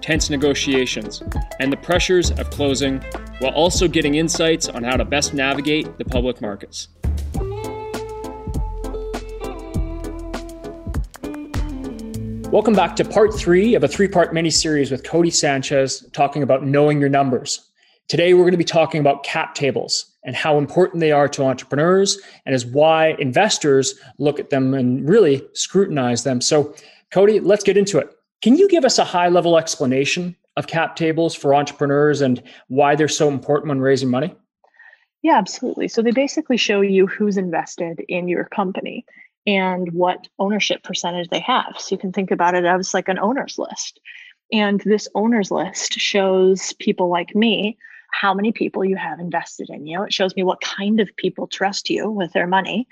tense negotiations, and the pressures of closing, while also getting insights on how to best navigate the public markets. Welcome back to part three of a three part mini series with Codie Sanchez talking about knowing your numbers. Today, we're going to be talking about cap tables and how important they are to entrepreneurs and is why investors look at them and really scrutinize them. So, Codie, let's get into it. Can you give us a high level explanation of cap tables for entrepreneurs and why they're so important when raising money? Yeah, absolutely. So they basically show you who's invested in your company and what ownership percentage they have. So you can think about it as like an owner's list. And this owner's list shows people like me how many people you have invested in you. It shows me what kind of people trust you with their money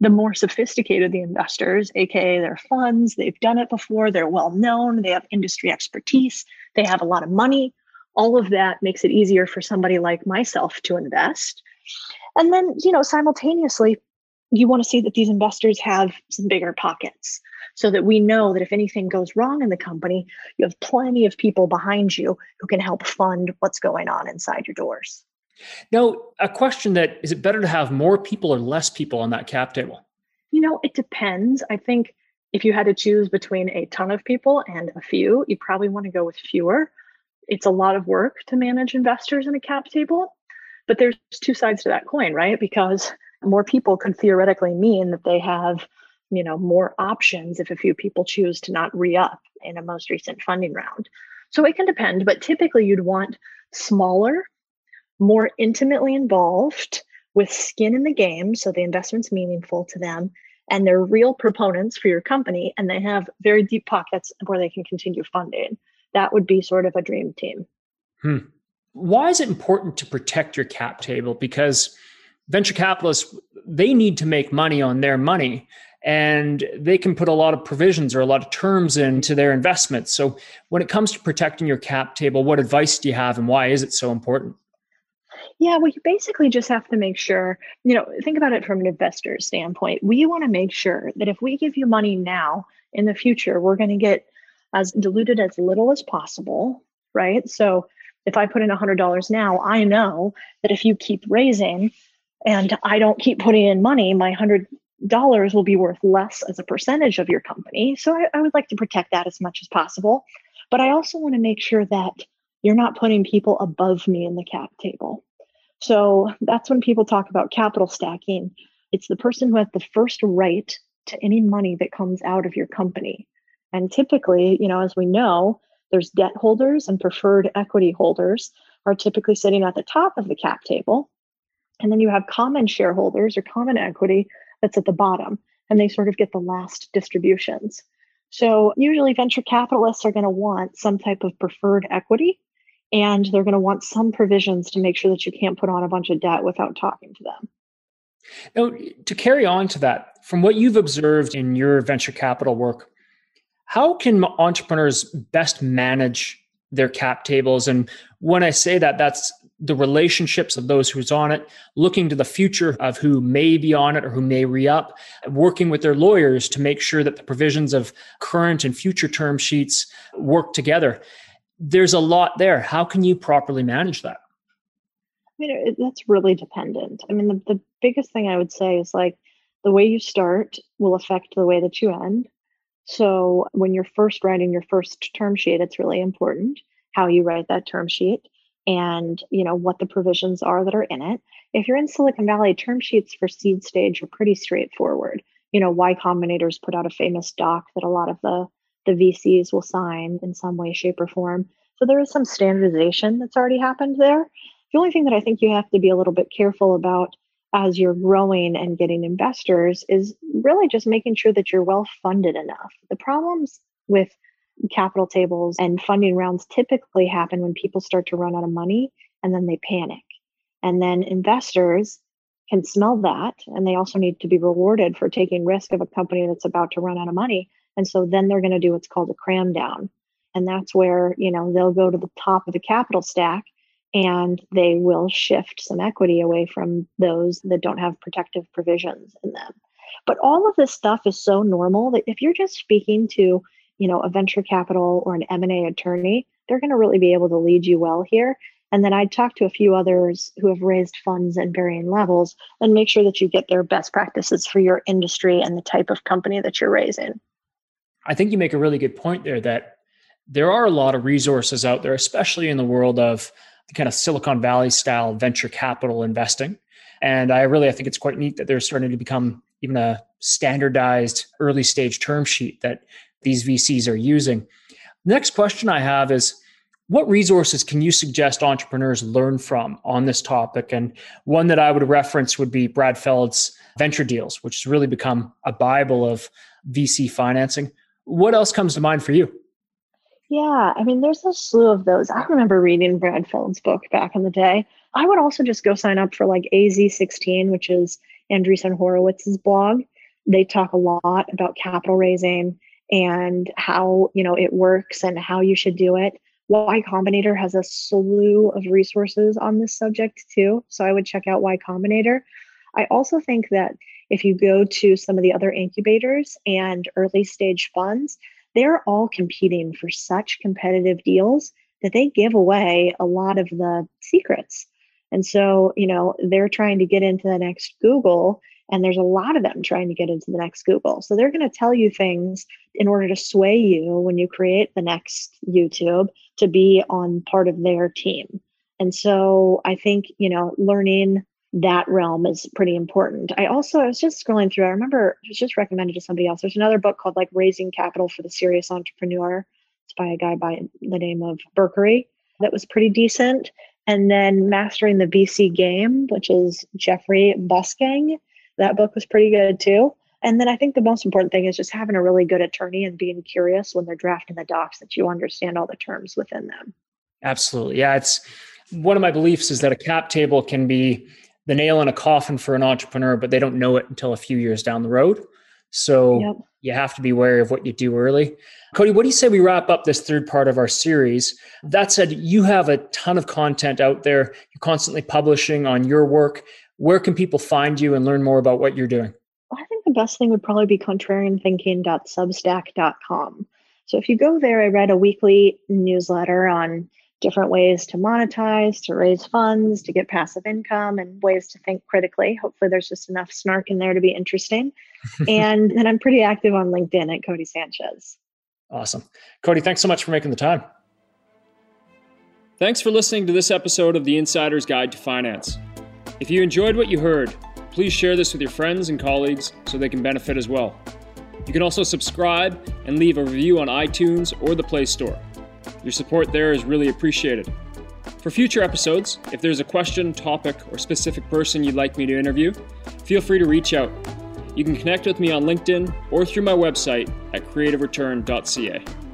the more sophisticated the investors, aka their funds, they've done it before, they're well known, they have industry expertise, they have a lot of money. All of that makes it easier for somebody like myself to invest. And then, you know, simultaneously, you want to see that these investors have some bigger pockets so that we know that if anything goes wrong in the company, you have plenty of people behind you who can help fund what's going on inside your doors. Now, a question that is it better to have more people or less people on that cap table? You know, it depends. I think if you had to choose between a ton of people and a few, you probably want to go with fewer. It's a lot of work to manage investors in a cap table, but there's two sides to that coin, right? Because more people could theoretically mean that they have, you know, more options if a few people choose to not re-up in a most recent funding round. So it can depend, but typically you'd want smaller more intimately involved with skin in the game. So the investment's meaningful to them and they're real proponents for your company and they have very deep pockets where they can continue funding. That would be sort of a dream team. Hmm. Why is it important to protect your cap table? Because venture capitalists, they need to make money on their money and they can put a lot of provisions or a lot of terms into their investments. So when it comes to protecting your cap table, what advice do you have and why is it so important? Yeah, well, you basically just have to make sure, you know, think about it from an investor standpoint. We want to make sure that if we give you money now, in the future, we're going to get as diluted as little as possible, right? So if I put in $100 now, I know that if you keep raising and I don't keep putting in money, my $100 will be worth less as a percentage of your company. So I, I would like to protect that as much as possible. But I also want to make sure that you're not putting people above me in the cap table. So that's when people talk about capital stacking. It's the person who has the first right to any money that comes out of your company. And typically, you know, as we know, there's debt holders and preferred equity holders are typically sitting at the top of the cap table. And then you have common shareholders or common equity that's at the bottom, and they sort of get the last distributions. So usually venture capitalists are going to want some type of preferred equity and they're going to want some provisions to make sure that you can't put on a bunch of debt without talking to them. Now, to carry on to that, from what you've observed in your venture capital work, how can entrepreneurs best manage their cap tables? And when I say that, that's the relationships of those who's on it, looking to the future of who may be on it or who may re up, working with their lawyers to make sure that the provisions of current and future term sheets work together there's a lot there. How can you properly manage that? I mean, it, that's really dependent. I mean, the, the biggest thing I would say is like the way you start will affect the way that you end. So when you're first writing your first term sheet, it's really important how you write that term sheet and you know what the provisions are that are in it. If you're in Silicon Valley, term sheets for seed stage are pretty straightforward. You know, Y Combinator's put out a famous doc that a lot of the the VCs will sign in some way, shape, or form. So there is some standardization that's already happened there. The only thing that I think you have to be a little bit careful about as you're growing and getting investors is really just making sure that you're well funded enough. The problems with capital tables and funding rounds typically happen when people start to run out of money and then they panic. And then investors can smell that and they also need to be rewarded for taking risk of a company that's about to run out of money. And so then they're going to do what's called a cram down. And that's where, you know, they'll go to the top of the capital stack and they will shift some equity away from those that don't have protective provisions in them. But all of this stuff is so normal that if you're just speaking to, you know, a venture capital or an M&A attorney, they're going to really be able to lead you well here. And then I'd talk to a few others who have raised funds at varying levels and make sure that you get their best practices for your industry and the type of company that you're raising. I think you make a really good point there that there are a lot of resources out there, especially in the world of the kind of Silicon Valley style venture capital investing. And I really I think it's quite neat that they're starting to become even a standardized early stage term sheet that these VCs are using. Next question I have is what resources can you suggest entrepreneurs learn from on this topic? And one that I would reference would be Brad Feld's Venture Deals, which has really become a Bible of VC financing. What else comes to mind for you? Yeah, I mean, there's a slew of those. I remember reading Brad Feld's book back in the day. I would also just go sign up for like AZ16, which is Andreessen Horowitz's blog. They talk a lot about capital raising and how you know it works and how you should do it. Y Combinator has a slew of resources on this subject too. So I would check out Y Combinator. I also think that if you go to some of the other incubators and early stage funds, they're all competing for such competitive deals that they give away a lot of the secrets. And so, you know, they're trying to get into the next Google, and there's a lot of them trying to get into the next Google. So they're going to tell you things in order to sway you when you create the next YouTube to be on part of their team. And so I think, you know, learning that realm is pretty important. I also I was just scrolling through. I remember it was just recommended to somebody else. There's another book called like Raising Capital for the Serious Entrepreneur. It's by a guy by the name of Berkery that was pretty decent and then Mastering the VC Game, which is Jeffrey Bussgang. That book was pretty good too. And then I think the most important thing is just having a really good attorney and being curious when they're drafting the docs that you understand all the terms within them. Absolutely. Yeah. It's one of my beliefs is that a cap table can be the nail in a coffin for an entrepreneur, but they don't know it until a few years down the road. So yep. you have to be wary of what you do early. Codie, what do you say we wrap up this third part of our series? That said, you have a ton of content out there. You're constantly publishing on your work. Where can people find you and learn more about what you're doing? I think the best thing would probably be contrarianthinking.substack.com. So if you go there, I read a weekly newsletter on different ways to monetize, to raise funds, to get passive income, and ways to think critically. Hopefully, there's just enough snark in there to be interesting. and then I'm pretty active on LinkedIn at Codie Sanchez. Awesome. Codie, thanks so much for making the time. Thanks for listening to this episode of The Insider's Guide to Finance. If you enjoyed what you heard, please share this with your friends and colleagues so they can benefit as well. You can also subscribe and leave a review on iTunes or the Play Store. Your support there is really appreciated. For future episodes, if there's a question, topic, or specific person you'd like me to interview, feel free to reach out. You can connect with me on LinkedIn or through my website at creativereturn.ca.